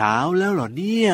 ช้าแล้วเหรอเนี่ย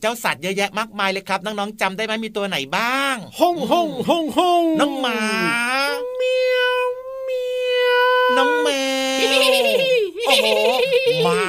เสียงเจ้าสัตว์เยอะแยะมากมายเลยครับ น้องๆจำได้ไหมมีตัวไหนบ้างฮ่องฮ่องฮ่องฮ่องน้องหมาเมียวเมียวน้องแมวโอ้โหหมา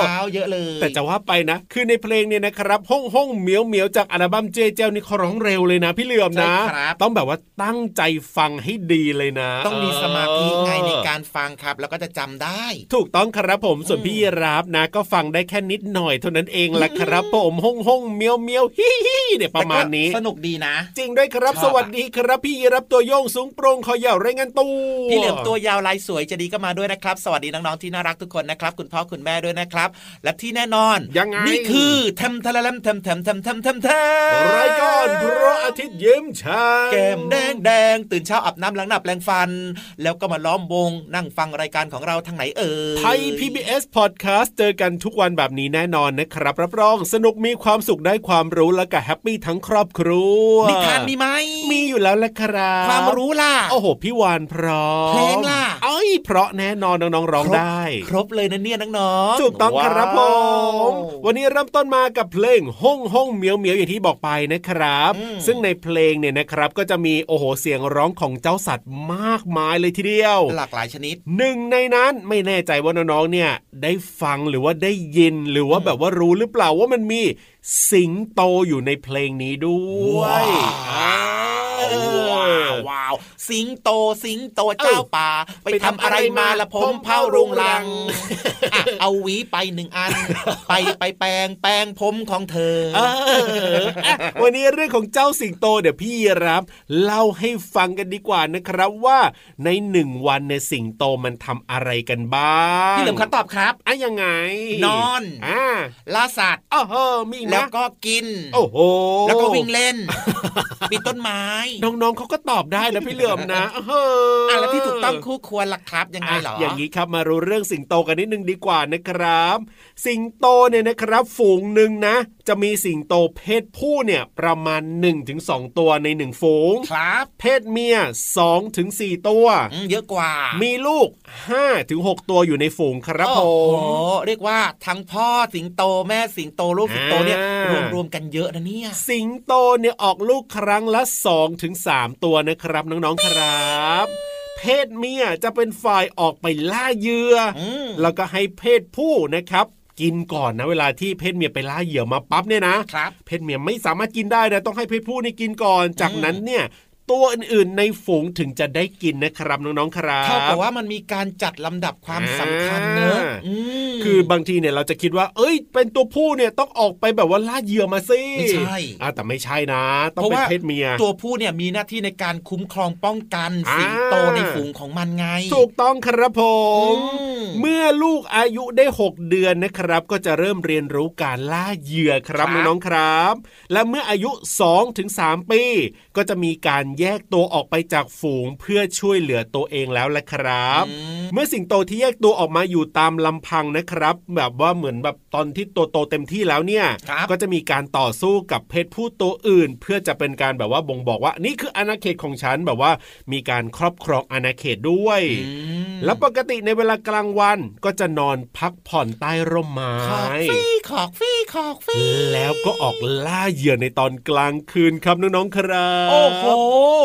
ว้าวเยอะเลย แต่จะว่าไปนะ คือในเพลงเนี่ยนะครับห้องห้องเหมียวเหมียวจากอัลบั้มเจเจลนี่เขาร้องเร็วเลยนะพี่เหลือมนะ ต้องแบบว่าตั้งใจฟังให้ดีเลยนะ ต้องมีสมาธิไงในการฟังครับ แล้วก็จะจำได้ ถูกต้องครับผมส่วนพี่รับนะ ก็ฟังได้แค่นิดหน่อยเท่านั้นเองแหละครับ ผมห้องห้องเหมียวเหมียวฮิฮิเนี่ยประมาณนี้ สนุกดีนะ จริงด้วยครับ สวัสดีครับพี่รับตัวโยงสูงโปร่งคอยาวไรเงินตู้พี่เหลือมตัวยาวลายสวยจะดีก็มาด้วยนะครับ สวัสดีน้องๆที่น่ารักทุกคนนะครับ คุณพ่อคุณแม่ด้วยนะครับและที่แน่นอนยังไงนี่คือทำทะเลมทำทำทำทำทำทำรายการพระอาทิตย์ยิ้มช่างแก้มแดงแดงตื่นเช้าอาบน้ำล้างหน้าแปลงฟัน แล้วก็มาล้อมวงนั่งฟังรายการของเราทางไหนเอ่ยไทย PBS Podcast เจอกันทุกวันแบบนี้แน่นอนนะครับ รับรองสนุกมีความสุขได้ความรู้แล้วก็ happy ทั้งครอบครัวนิทานมีไหมมีอยู่แล้วละครับความรู้ล่ะโอ้โหพี่วานพร้อมเพลงล่ะเอ้ยเพราะแน่นอนน้องๆร้องได้ ครบเลยนะเนี่ยน้องๆถูกต้องครับผมวันนี้เริ่มต้นมากับเพลงห้องห้องเมียวเมียวอย่างที่บอกไปนะครับ ซึ่งในเพลงเนี่ยนะครับก็จะมีโอ้โหเสียงร้องของเจ้าสัตว์มากมายเลยทีเดียว หลากหลายชนิดหนึ่งในนั้นไม่แน่ใจว่าน้องๆเนี่ยได้ฟังหรือว่าได้ยินหรือว่าแบบว่ารู้หรือเปล่าว่ามันมีสิงโตอยู่ในเพลงนี้ด้วย ว้าวว้าวสิงโตสิงโตเจ้าป่า ไปทำอะไรมาละผมเผารุงรัง เอาหวีไปหนึ่งอัน ไปไปแปลงแปลงผมของเธอ วันนี้เรื่องของเจ้าสิงโตเดี๋ยวพี่รับเล่าให้ฟังกันดีกว่านะครับว่าในหนึ่งวันในสิงโตมันทำอะไรกันบ้างพี่เหลิมคำตอบครับอะยังไง นอนอ่าล่าสัตว์อ๋อมีแล้วก็กิน โอ้โหแล้วก็วิ่งเล่นปีนต้นไม้น้องๆเขาก็ตอบได้นะพี่เหลือมนะเฮ้อแล้วที่ถูกต้องคู่ควรล่ะครับยังไงหรออย่างนี้ครับมารู้เรื่องสิงโตกันนิดนึงดีกว่านะครับ สิงโตเนี่ยนะครับ ฝูงหนึ่งนะ จะมีสิงโตเพศผู้เนี่ยประมาณ 1-2 ตัวในหนึ่งฝูง ครับ เพศเมีย2-4 ตัว เยอะกว่า มีลูก 5-6 ตัวอยู่ในฝูงครับผมโอ้เรียกว่าทั้งพ่อสิงโตแม่สิงโตลูกสิงโตเนี่ยรวมๆกันเยอะนะเนี่ย สิงโตเนี่ยออกลูกครั้งละ2ถึง3ตัวนะครับน้องๆครับเพศเมียจะเป็นฝ่ายออกไปล่าเหยื่อแล้วก็ให้เพศผู้นะครับ กินก่อนนะเวลาที่เพศเมียไปล่าเหยื่อมาปั๊บเนี่ยนะครับเพศเมียไม่สามารถกินได้นะต้องให้เพศผู้นี่กินก่อน จากนั้นเนี่ย ตัวอื่นๆในฝูงถึงจะได้กินนะครับน้องๆครับเท่ากับว่ามันมีการจัดลำดับความสำคัญเนอะคือบางทีเนี่ยเราจะคิดว่า เอ้ย เป็นตัวผู้เนี่ยต้องออกไปแบบว่าล่าเหยื่อมาสิไม่ใช่แต่ไม่ใช่นะต้องเป็นเพศเมีย ตัวผู้เนี่ยมีหน้าที่ในการคุ้มครองป้องกันสิงโตในฝูงของมันไง ถูกต้องครับผม เมื่อลูกอายุได้ 6 เดือนนะครับ ก็จะเริ่มเรียนรู้การล่าเหยื่อครับน้องๆครับ และเมื่ออายุ2-3ปีก็จะมีการแยกตัวออกไปจากฝูงเพื่อช่วยเหลือตัวเองแล้วแหละครับ เมื่อสิงโตที่แยกตัวออกมาอยู่ตามลำพังนะครับ แบบว่าเหมือนแบบตอนที่ตัวโตเต็มที่แล้วเนี่ย ก็จะมีการต่อสู้กับเพศผู้ตัวอื่น เพื่อจะเป็นการแบบว่าบ่งบอกว่า นี่คืออาณาเขตของฉันแบบว่ามีการครอบครองอาณาเขตด้วย แล้วปกติในเวลากลางวันก็จะนอนพักผ่อนใต้ร่มไม้ขอกฟี่ขอกฟี่ขอกฟี่แล้วก็ออกล่าเหยื่อในตอนกลางคืนครับน้องๆครับโอ้โห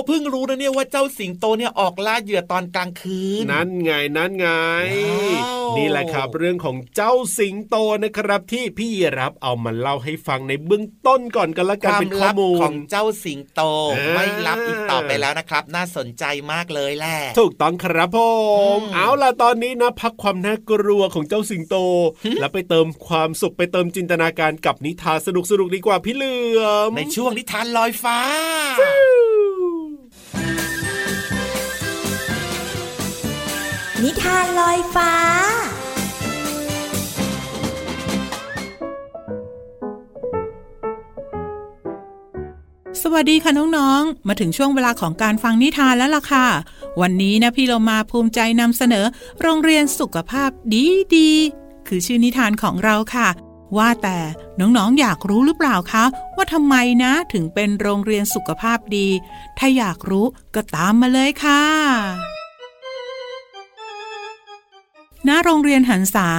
เพิ่งรู้นะเนี่ยว่าเจ้าสิงโตเนี่ยออกล่าเหยื่อตอนกลางคืน นั่นไงนั่นไง นี่แหละครับ เรื่องของเจ้าสิงโตนะครับที่พี่รับเอามาเล่าให้ฟังในเบื้องต้นก่อนกันละกันเป็นข้อมูลของเจ้าสิงโตไม่ลับอีกต่อไปแล้วนะครับ น่าสนใจมากเลยแหละถูกต้องครับผมเอาล่ะตอนนี้นะ พักความน่ากลัวของเจ้าสิงโต แล้วไปเติมความสุขไปเติมจินตนาการกับนิทานสนุกสนุกดีกว่าพี่เหลือมในช่วงนิทานลอยฟ้า นิทานลอยฟ้า สวัสดีค่ะน้องๆ มาถึงช่วงเวลาของการฟังนิทานแล้วล่ะค่ะ วันนี้นะพี่เรามาภูมิใจนำเสนอ โรงเรียนสุขภาพดีดีคือชื่อนิทานของเราค่ะ ว่าแต่น้องๆ อยากรู้หรือเปล่าคะ ว่าทำไมนะ ถึงเป็นโรงเรียนสุขภาพดี ถ้าอยากรู้ก็ตามมาเลยค่ะ ณโรงเรียนหันษา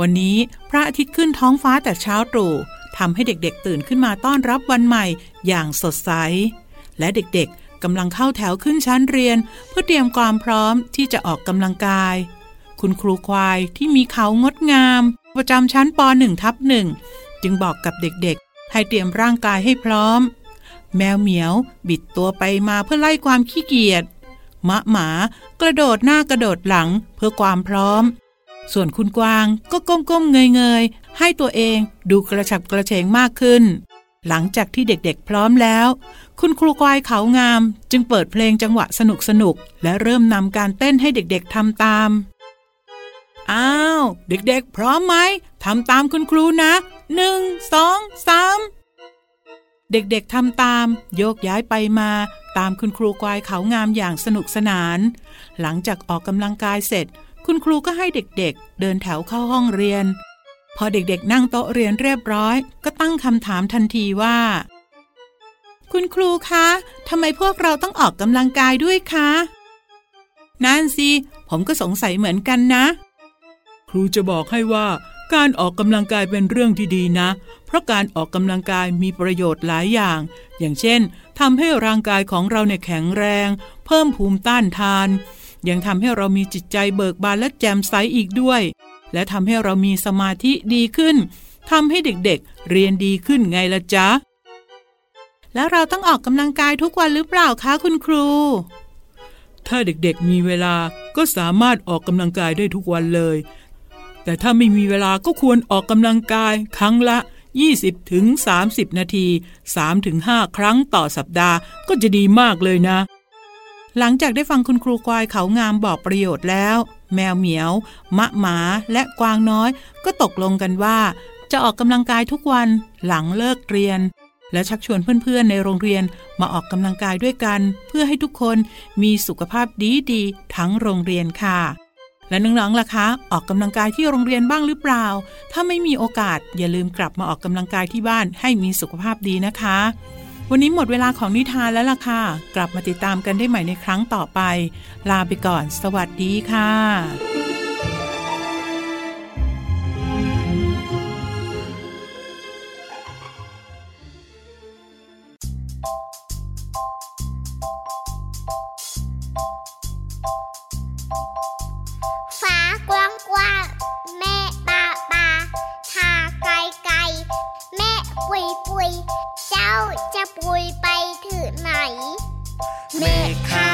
วันนี้พระอาทิตย์ขึ้นท้องฟ้าแต่เช้าตรู่ทำให้เด็กๆตื่นขึ้นมาต้อนรับวันใหม่อย่างสดใส และเด็กๆกำลังเข้าแถวขึ้นชั้นเรียน เพื่อเตรียมความพร้อมที่จะออกกำลังกาย คุณครูควายที่มีเขางดงาม ประจำชั้นป .1 ทับหนึ่งจึงบอกกับเด็กๆ ให้เตรียมร่างกายให้พร้อม แมวเหมียวบิดตัวไปมาเพื่อไล่ความขี้เกียจ มะหมา กระโดดหน้ากระโดดหลังเพื่อความพร้อม ส่วนคุณกวางก็ก้มๆเงยๆ ให้ตัวเองดูกระฉับกระเฉงมากขึ้น หลังจากที่เด็กๆพร้อมแล้ว คุณครูควายเขางาม จึงเปิดเพลงจังหวะสนุกๆและเริ่มนำการเต้นให้เด็กๆทำตาม อ้าว เด็กๆ พร้อมไหมทำตามคุณครูนะหนึ่งสองสามเด็กๆทำตาม โยกย้ายไปมา ตามคุณครูควายเขางามอย่างสนุกสนาน หลังจากออกกำลังกายเสร็จ คุณครูก็ให้เด็กๆ เดินแถวเข้าห้องเรียน พอเด็กๆ นั่งโต๊ะเรียนเรียบร้อย ก็ตั้งคำถามทันทีว่า คุณครูคะทำไมพวกเราต้องออกกำลังกายด้วยคะนั่นสิผมก็สงสัยเหมือนกันนะ ครูจะบอกให้ว่า การออกกำลังกายเป็นเรื่องที่ดีนะ เพราะการออกกำลังกายมีประโยชน์หลายอย่าง อย่างเช่นทำให้ร่างกายของเราเนี่ยแข็งแรง เพิ่มภูมิต้านทาน ยังทำให้เรามีจิตใจเบิกบานและแจ่มใสอีกด้วย และทำให้เรามีสมาธิดีขึ้นทำให้เด็กๆเเรียนดีขึ้นไงละจ๊ะ แล้วเราต้องออกกำลังกายทุกวันหรือเปล่าคะคุณครู ถ้าเด็กๆมีเวลาก็สามารถออกกำลังกายได้ทุกวันเลย แต่ถ้าไม่มีเวลาก็ควรออกกำลังกายครั้งละ 20-30ถึงนาที 3-5 ครั้งต่อสัปดาห์ก็จะดีมากเลยนะ หลังจากได้ฟังคุณครูควายเขางามบอกประโยชน์แล้ว แมวเหมียว มะหมาและกวางน้อย ก็ตกลงกันว่า จะออกกำลังกายทุกวันหลังเลิกเรียน และชักชวนเพื่อนๆ ในโรงเรียนมาออกกำลังกายด้วยกัน เพื่อให้ทุกคนมีสุขภาพดีๆทั้งโรงเรียนค่ะ และน้องๆล่ะคะ ออกกำลังกายที่โรงเรียนบ้างหรือเปล่า ถ้าไม่มีโอกาสอย่าลืมกลับมาออกกำลังกายที่บ้านให้มีสุขภาพดีนะคะ วันนี้หมดเวลาของนิทานแล้วล่ะค่ะ กลับมาติดตามกันได้ใหม่ในครั้งต่อไป ลาไปก่อน สวัสดีค่ะ ไกลไกลแม่ปุยปุยเจ้าจะปุยไปถือไหน เมฆะ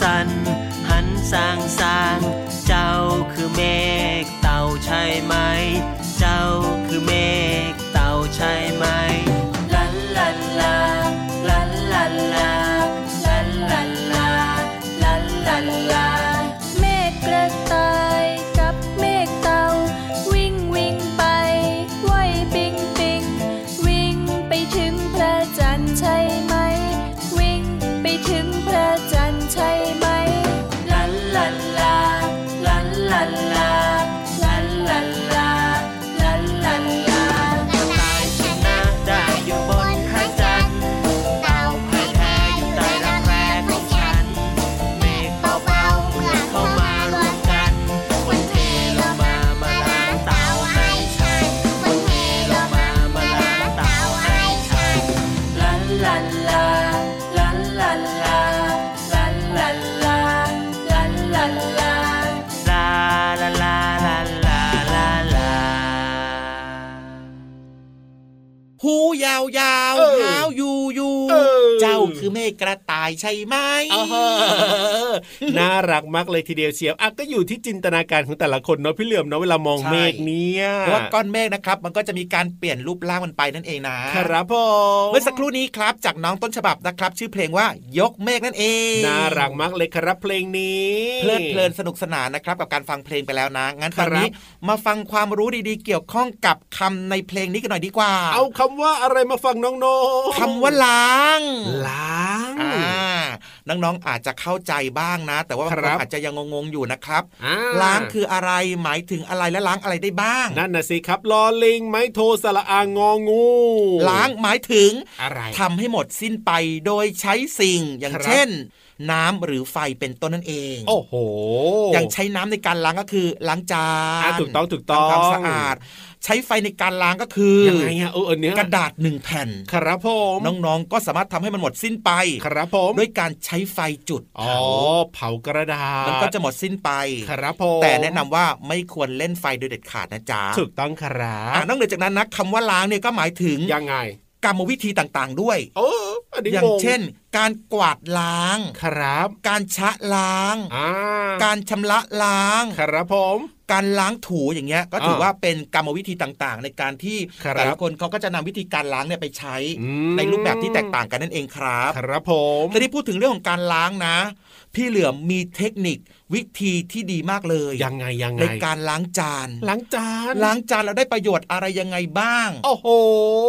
สันสันหันสางสาง la. ใกล้ายใช่ไหมอ้าวน่ารักมากเลยทีเดียวเชียวอะก็อยู่ที่จินตนาการของแต่ละคนเนาะพี่เหลือมเนาะเวลามองเมฆเนี่ยเพราะว่าก้อนเมฆนะครับ มันก็จะมีการเปลี่ยนรูปร่างมันไปนั่นเองนะครับผมเมื่อสักครู่นี้ครับจากน้องต้นฉบับนะครับ ชื่อเพลงว่ายกเมฆนั่นเองน่ารักมากเลยครับเพลงนี้เพลิดเพลินสนุกสนานนะครับ กับการฟังเพลงไปแล้วนะงั้นตอนนี้ครับมาฟังความรู้ดีๆ เกี่ยวข้องกับคำในเพลงนี้กันหน่อยดีกว่า เอาคำว่าอะไรมาฟังน้องๆคำว่าล้าง ล้างอ่าน้องๆอาจจะเข้าใจบ้างนะ แต่ว่าบางคครันบอาจจะยังงงๆอยู่นะครับอ่ล้างคืออะไรหมายถึงอะไรและล้างอะไรได้บ้าง นั่นนะสิครับลอลิงไม้โทสระอางองู ล้างหมายถึงอะไรทำให้หมดสิ้นไปโดยใช้สิ่งอย่างครับเช่นน้ำหรือไฟเป็นต้นนั่นเอง โอ้โห อย่างใช้น้ำในการล้างก็คือล้างจาอะนถูกต้องถูกต้องทำความสะอาด ใช้ไฟในการล้างก็คือยังไงอะเอออันเนี้ยกระดาษหนึ่งแผ่น ครับผมน้องๆก็สามารถทำให้มันหมดสิ้นไป ครับผมด้วยการใช้ไฟจุดอ๋อเผาเผากระดาษมันก็จะหมดสิ้นไปครับผมแต่แนะนำว่าไม่ควรเล่นไฟโดยเด็ดขาดนะจ๊ะถูกต้องครับอะนอกเหนือจากนั้นนะคำว่าล้างเนี่ยก็หมายถึงยังไงกรรมวิธีต่างๆ ด้วยโอ้อันนี้อย่างงงเช่น การกวาดล้าง ครับ การชะล้างอ่าการชำระล้าง ครับผม การล้างถูอย่างเงี้ยก็ถืออ่าว่าเป็นกรรมวิธีต่างๆ ในการที่ครับแต่ละคนเขาก็จะนำวิธีการล้างเนี่ยไปใช้อืมในรูปแบบที่แตกต่างกันนั่นเองครับ ครับผมแต่ที่พูดถึงเรื่องของการล้างนะ พี่เหลือมมีเทคนิควิธีที่ดีมากเลยยังไงยังไงในการล้างจาน ล้างจาน ล้างจานเราได้ประโยชน์อะไรยังไงบ้าง โอ้โห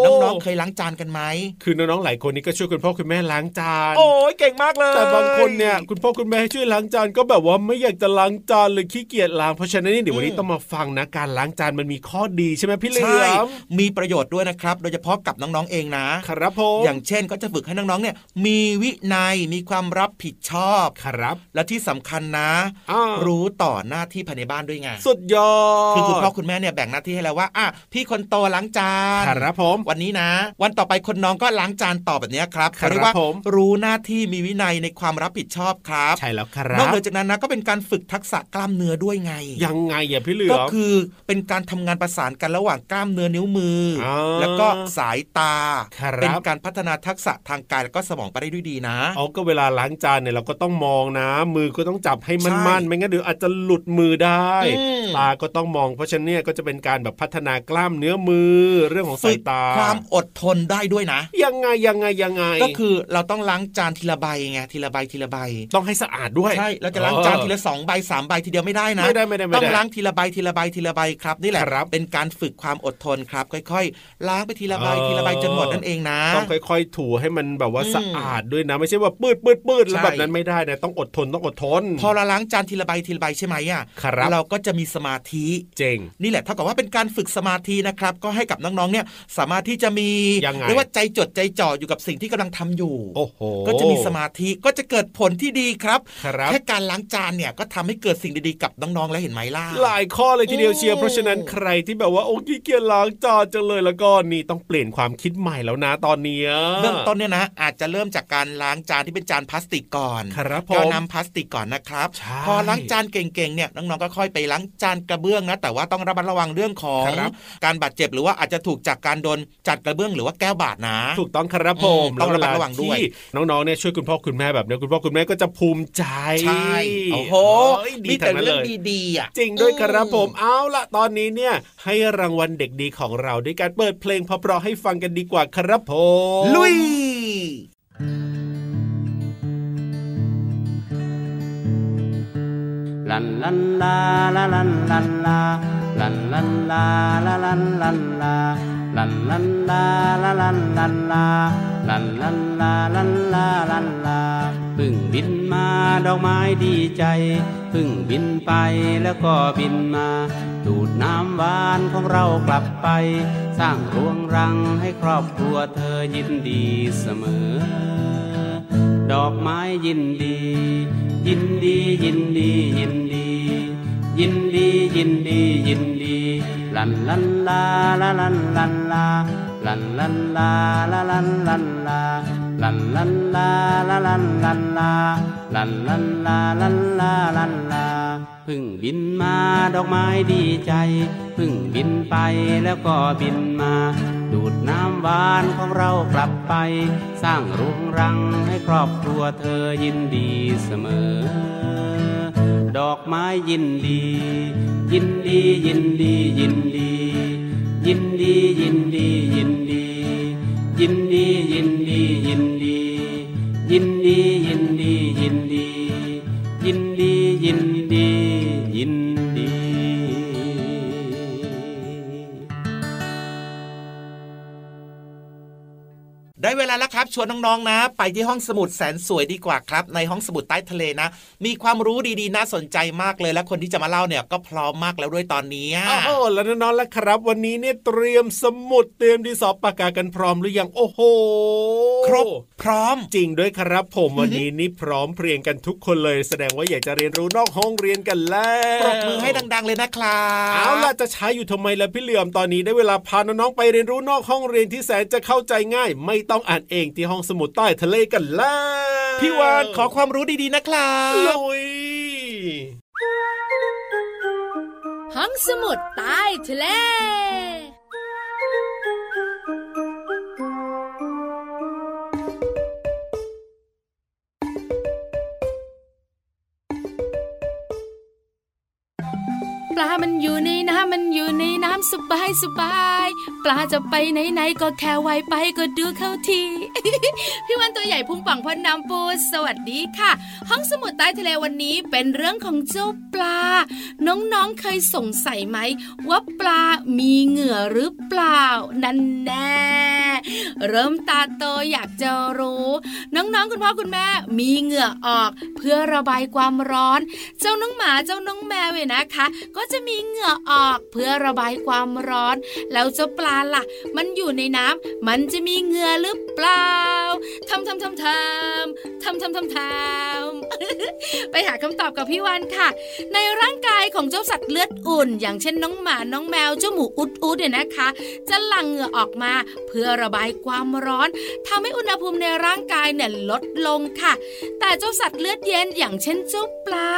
น้องๆเคยล้างจานกันไหมคือน้องๆหลายคนนี่ก็ช่วยคุณพ่อคุณแม่ล้างจาน โอ้ยเก่งมากเลย แต่บางคนเนี่ยคุณพ่อคุณแม่ให้ช่วยล้างจานก็แบบว่าไม่อยากจะล้างจานเลยขี้เกียจล้างเพราะฉะนั้นนี่เดี๋ยววันนี้ต้องมาฟังนะการล้างจานมันมีข้อดีใช่ไหมพี่เหลืใช่อมมีประโยชน์ด้วยนะครับ โดยเฉพาะกับน้องๆเองนะครับผมอย่างเช่นก็จะฝึกให้น้องๆเนี่ย มีวินัยมีความรับผิดชอบครับ และที่สำคัญนะอ้าวรู้ต่อหน้าที่ภายในบ้านด้วยไงสุดยอดคือคุณพ่อคุณแม่เนี่ยแบ่งหน้าที่ให้แล้วว่าอะพี่คนโตล้างจานครับผมวันนี้นะ วันต่อไปคนน้องก็ล้างจานต่อแบบเนี้ยครับครับเขาเรียกว่าผมรู้หน้าที่มีวินัยในความรับผิดชอบครับใช่แล้วครันอกบเหนือจากนั้นนะก็เป็นการฝึกทักษะกล้ามเนื้อด้วยไง ยังไงอะพี่เหลือก็มคือเป็นการทำงานประสานกันระหว่างกล้ามเนื้อนิ้วมืออาแล้วก็สายตาครับเป็นการพัฒนาทักษะทางกายแล้วก็สมองไปได้ด้วยดีนะเอาก็เวลาล้างจานเนี่ยเราก็ต้องมองนะ มือก็ต้องจับให้มันใช่มั่นไม่งั้นเดี๋ยวอาจจะหลุดมือได้อืมตาก็ต้องมอง เพราะฉะนั้นเนี่ยก็จะเป็นการแบบพัฒนากล้ามเนื้อมือเรื่องของสาฝึยกตา ความอดทนได้ด้วยนะ ยังไงยังไงยังไง ก็คือเราต้องล้างจานทีละใบไงทีละใบทีละใบ ต้องให้สะอาดด้วยใช่เราจะล้างจานทีละสองใบสามใบทีเดียวไม่ได้นะไม่ได้ไม่ได้ไม่ได้ต้องล้างทีละใบทีละใบทีละใบครับนี่แหละครับเป็นการฝึกความอดทนครับ ค่อยๆ ล้างไปทีละใบเออทีละใบจนหมดนั่นเองนะต้องค่อยๆ ถูให้มันแบบว่าอืมสะอาดด้วยนะ ไม่ใช่ว่าปืดปืดปืดแล้วใช่แบบนั้นไม่ได้นะต้องอดทนต้องอดทน พอเราล้างจานทีละใบทีละใบใช่ไหมอะครับเราก็จะมีสมาธิเจ๋งนี่แหละเท่ากับว่าเป็นการฝึกสมาธินะครับก็ให้กับน้องๆเนี่ยสามารถที่จะมียังไงเรียกว่าใจจดใจจ่ออยู่กับสิ่งที่กำลังทำอยู่โอ้โหก็จะมีสมาธิก็จะเกิดผลที่ดีครับครับแค่การล้างจานเนี่ยก็ทำให้เกิดสิ่งดีๆกับน้องๆแล้วเห็นไหมล่ะหลายข้อเลยทีเดียวเชียร์เพราะฉะนั้นใครที่แบบว่าโอ้ขี้เกียจล้างจานจังเลยแล้วก็นี่ต้องเปลี่ยนความคิดใหม่แล้วนะตอนเนี้ยเบื้องต้นเนี่ยนะ อาจจะเริ่มจากการล้างจานที่เป็นจานพลาสติกก่อนครับผก็มน้ำพลาสติกก่อนนะครับใช่พอล้างจานเก่งๆเนี่ยน้องๆก็ค่อยไปล้างจานกระเบื้องนะแต่ว่าต้องระมัดระวังเรื่องของครับการบาดเจ็บหรือว่าอาจจะถูกจากการโดนจัดกระเบื้องหรือว่าแก้วบาดนะ ถูกต้องครับผมอืมต้องระมัดระวังด้วยแล้เาที่น้องๆเนี่ยช่วยคุณพ่อคุณแม่แบบเนี้ยคุณพ่อคุณแม่ก็จะภูมิใจใช่โอ้โหเอ้ยดีมีแต่ทั้งนั้นเรื่องเลยดีๆอะจริงด้วยครับผมเอาละตอนนี้เนี่ยให้รางวัลเด็กดีของเราด้วยการเปิดเพลงเพราะๆให้ฟังกันดีกว่าครับผมลุยลันลันลาลาลันลันลาลันลันลาลาลันลันลาลันลันลาลาลันลันลาลันลันลาลันลาลันลา พึ่งบินมาดอกไม้ดีใจ พึ่งบินไปแล้วก็บินมา ดูดน้ำหวานของเรากลับไป สร้างรวงรังให้ครอบครัวเธอยินดีเสมอ ดอกไม้ยินดี ยินดียินดียินดี ยินดียินดียินดีลันลันลาลาลันลันลาลันลันลาลาลันลันลา ลันลันลาลาลันลันลาลันลันลาลันลาลันลาพึ่งบินมาดอกไม้ดีใจพึ่งบินไปแล้วก็บินมา ดูดน้ำหวานของเรากลับไป สร้างรุงรังให้ครอบครัวเธอยินดีเสมอ ดอกไม้ยินดี ยินดียินดียินดี ยินดียินดียินดี ยินดียินดียินดียินดียินดียินดียินดียินดียินดี เวลาแล้วครับ ชวนน้องๆนะ ไปที่ห้องสมุดแสนสวยดีกว่าครับ ในห้องสมุดใต้ทะเลนะ มีความรู้ดีๆน่าสนใจมากเลยและคนที่จะมาเล่าเนี่ยก็พร้อมมากแล้วด้วยตอนนี้โอ้โหแล้วน้องๆแล้วครับ วันนี้เนี่ยเตรียมสมุดเตรียมดินสอปากกากันพร้อมหรือยังโอ้โหครบพร้อมจริงด้วยครับผมวันนี้นี่พร้อมเพรียงกันทุกคนเลย แสดงว่าอยากจะเรียนรู้นอกห้องเรียนกันแล้วปรบมือให้ดัง ๆ เลยนะครับเอาล่ะจะใช้อยู่ทำไมล่ะพี่เหลี่ยมตอนนี้ได้เวลาพาน้องๆไปเรียนรู้นอกห้องเรียนที่แสนจะเข้าใจง่าย ไม่ต้องอ่านเองที่ห้องสมุดใต้ทะเลกันแล้ว พี่วานขอความรู้ดีๆนะครับลุยห้องสมุดใต้ทะเลปลามันอยู่ในน้ำมันอยู่ในน้ำ สบายสบาย ปลาจะไปไหนไหนก็แค่ว่ายไปก็ดูเข้าที พี่วันตัวใหญ่พุงป่องพอน้ำปูสวัสดีค่ะ ห้องสมุดใต้ทะเลวันนี้เป็นเรื่องของเจ้าปลา น้องๆเคยสงสัยไหม ว่าปลามีเหงื่อหรือเปล่า นั่นแน่ เริ่มตาโตอยากจะรู้ น้องๆ คุณพ่อคุณแม่มีเหงื่อออก เพื่อระบายความร้อน เจ้าน้องหมาเจ้าน้องแมวเนี่ยนะคะ ก็จะมีเหงื่อออกเพื่อระบายความร้อน แล้วเจ้าปลาล่ะ มันอยู่ในน้ำมันจะมีเหงื่อหรือเปล่าทำทำทำทำทำทำทำทำไปหาคำตอบกับพี่วันค่ะ ในร่างกายของเจ้าสัตว์เลือดอุ่น อย่างเช่นน้องหมาน้องแมวเจ้าหมูอุดอุดเนี่ยนะคะ จะหลั่งเหงื่อออกมาเพื่อระบายความร้อนทำให้อุณหภูมิในร่างกายเนี่ยลดลงค่ะ แต่เจ้าสัตว์เลือดเย็นอย่างเช่นเจ้าปลา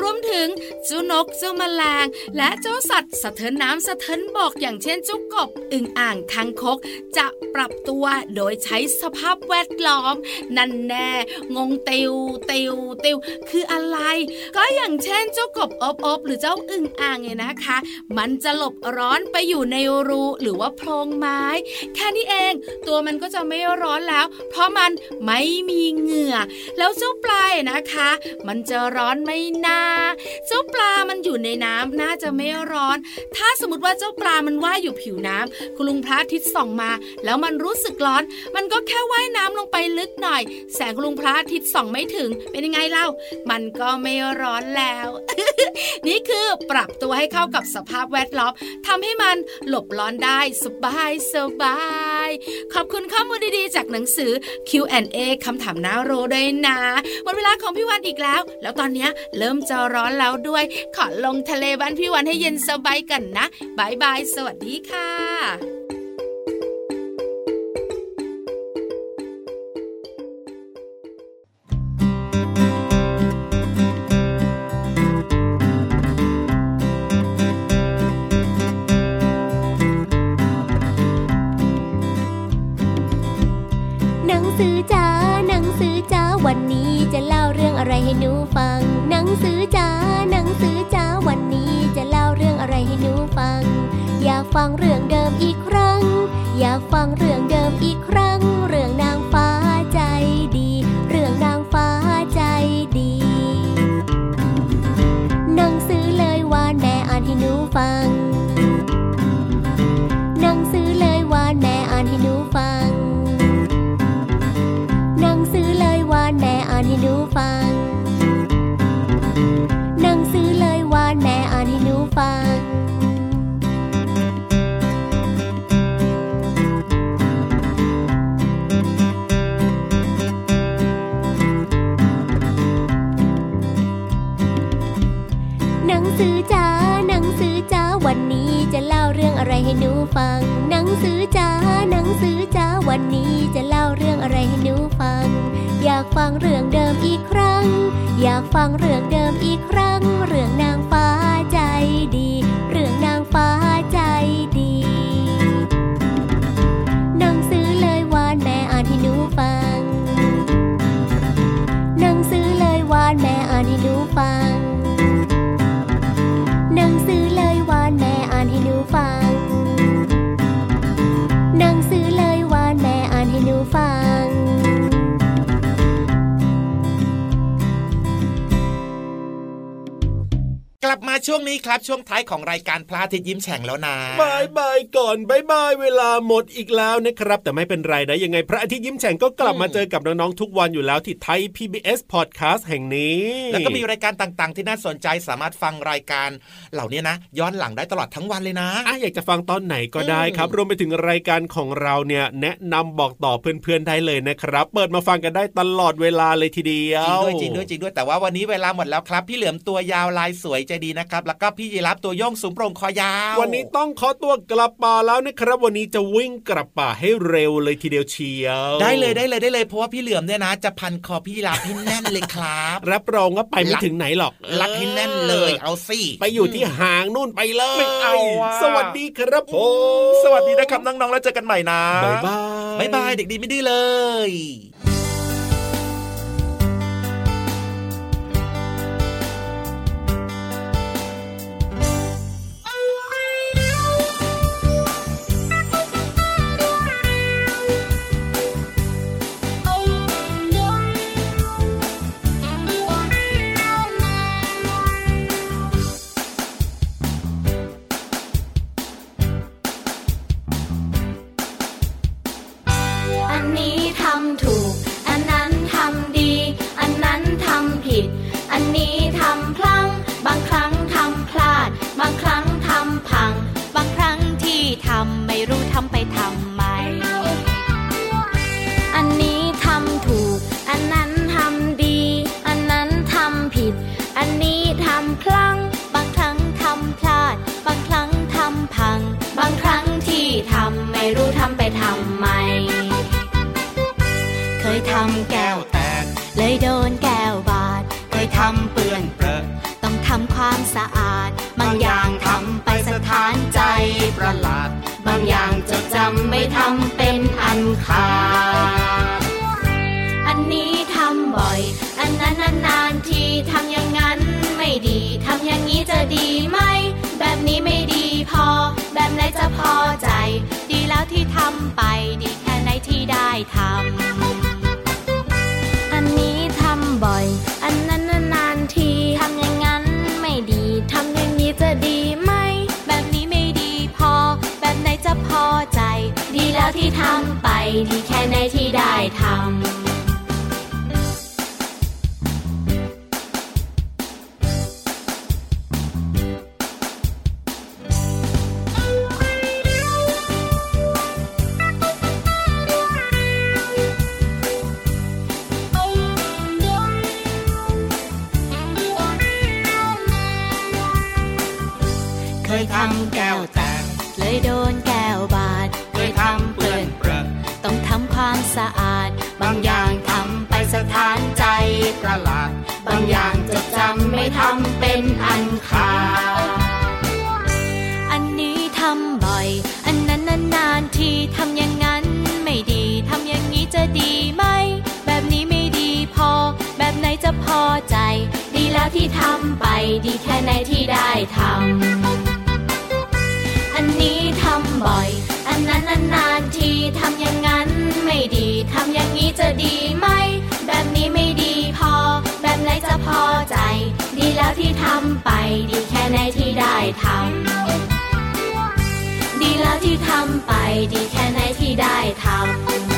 รวมถึงเจ้านกเจ้าแมลง และเจ้าสัตว์สะเทินน้ำสะเทินบกอย่างเช่นเจ้ากบอึ่งอ่างคางคก จะปรับตัวโดยใช้สภาพแวดล้อม นั่นแน่งงติวเติวเติวคืออะไร ก็อย่างเช่นเจ้ากบอบอบหรือเจ้าอึ่งอ่างเนี่ยนะคะ มันจะหลบร้อนไปอยู่ในรูหรือว่าโพรงไม้ แค่นี้เองตัวมันก็จะไม่ร้อนแล้ว เพราะมันไม่มีเหงื่อ แล้วเจ้าปลายนะคะ มันจะร้อนไม่นาเจ้าปลามันอยู่ในน้ำน่าจะไม่ร้อน ถ้าสมมติว่าเจ้าปลามันว่ายอยู่ผิวน้ำคุณลุงพระอาทิตย์ส่องมา แล้วมันรู้สึกร้อน มันก็แค่ว่ายน้ำลงไปลึกหน่อย แสงคุณลุงพระอาทิตย์ส่องไม่ถึง เป็นยังไงเล่า มันก็ไม่ร้อนแล้ว นี่คือปรับตัวให้เข้ากับสภาพแวดล้อมทำให้มันหลบร้อนได้สบายสบาย ขอบคุณข้อมูลดีๆ จากหนังสือ Q&A คำถามน่ารู้ด้วยนะหมดเวลาของพี่วันอีกแล้ว แล้วตอนนี้เริ่มจะร้อนแล้วด้วย ขอลงทะเลบ้านพี่วันให้เย็นสบายกันนะบายบาย สวัสดีค่ะ หนังสือจ๋าหนังสือจ๋าวันนี้จะเล่าเรื่องอะไรให้หนูฟัง หนังสือจ๋าหนังสือจ๋าวันนี้จะเล่าเรื่องอะไรให้หนูฟัง อยากฟังเรื่องเดิมอีกครั้ง อยากฟังเรื่องเดิมอีกครั้ง เรื่องนางฟ้าใจดี เรื่องนางฟ้าใจดี หนังสือเลยวานแม่อ่านให้หนูฟังานแม่อ่านให้หนูฟัง หนังสือเลยวานแม่อ่านให้หนูฟัง หนังสือจ๋าหนังสือจ๋าวันนี้ จะเล่าเรื่องอะไรให้หนูฟัง หนังสือจ๋าหนังสือจ๋าวันนี้จะเล่าเรื่องอะไรให้หนูฟัง อยากฟังเรื่องเดิมอีกครั้ง อยากฟังเรื่องเดิมอีกครั้ง เรื่องนางฟ้าใจดี เรื่องนางฟ้าใจดี หนังสือเลยวานแม่อ่านให้หนูฟัง หนังสือเลยวานแม่อ่านให้หนูฟัง ช่วงนี้ครับช่วงท้ายของรายการพระอาทิตย์ยิ้มแฉ่งแล้วนะ bye bye ก่อน bye bye เวลาหมดอีกแล้วนะครับ แต่ไม่เป็นไรนะยังไงพระอาทิตย์ยิ้มแฉ่งก็กลับมาเจอกับน้องๆทุกวันอยู่แล้วที่ Thai PBS Podcast แห่งนี้ แล้วก็มีรายการต่างๆ ที่น่าสนใจสามารถฟังรายการ เหล่านี้นะ ย้อนหลังได้ตลอดทั้งวันเลยนะอะอยากจะฟังตอนไหนก็ได้ครับอืมรวมไปถึงรายการของเราเนี่ยแนะนำบอกต่อเพื่อนๆได้เลยนะครับ เปิดมาฟังกันได้ตลอดเวลาเลยทีเดียวจริงด้วยจริงด้วยจริงด้วยแต่ว่าวันนี้เวลาหมดแล้วครับ พี่เหลือมตัวยาวลายสวยใจดีนะครับแล้วก็พี่ยีราฟตัวโย่งสูงโปร่งคอยาว วันนี้ต้องขอตัวกลับป่าแล้วนะครับ วันนี้จะวิ่งกลับป่าให้เร็วเลยทีเดียวเชียว ได้เลยได้เลยได้เลยเพราะว่าพี่เหลือมเนี่ยนะ จะพันคอพี่ยีราฟให้แน่นเลยครับรับรองว่าไปไม่ถึงไหนหรอกรัดให้แน่นเลยเอาสิไปอยู่ที่หางนู่นไปเลยไม่เอาอะสวัสดีครับผมสวัสดีนะครับน้องๆแล้วเจอกันใหม่นะ bye bye bye bye เด็กดีไม่ดื้อเลยำพัง บางครั้งที่ทำไม่รู้ทำไปทำไม เคยทำแก้วแตก เลยโดนแก้วบาด เคยทำเปื้อนเปรอะต้องทำความสะอาด บางอย่างทำไปสถานใจประหลาด บางอย่างจดจำไม่ทำเป็นอันขาด อันนี้ทำบ่อย อันนั้นนานๆทีทำอย่างนั้นไม่ดี ทำอย่างนี้จะดีไหม จะพอใจ ดีแล้วที่ทำไป ดีแค่ไหนที่ได้ทำ อันนี้ทำบ่อย อันนั้นนานๆทีทำอย่างนั้นไม่ดีทำอย่างนี้จะดีไหม แบบนี้ไม่ดีพอ แบบไหนจะพอใจ ดีแล้วที่ทำไป ดีแค่ไหนที่ได้ทำ ที่ได้ทำ อันนี้ทำบ่อย อันนั้นนานๆทีทำอย่างนั้นไม่ดี ทำอย่างนี้จะดีไหม แบบนี้ไม่ดีพอ แบบไหนจะพอใจ ดีแล้วที่ทำไป ดีแค่ไหนที่ได้ทำ ดีแล้วที่ทำไป ดีแค่ไหนที่ได้ทำ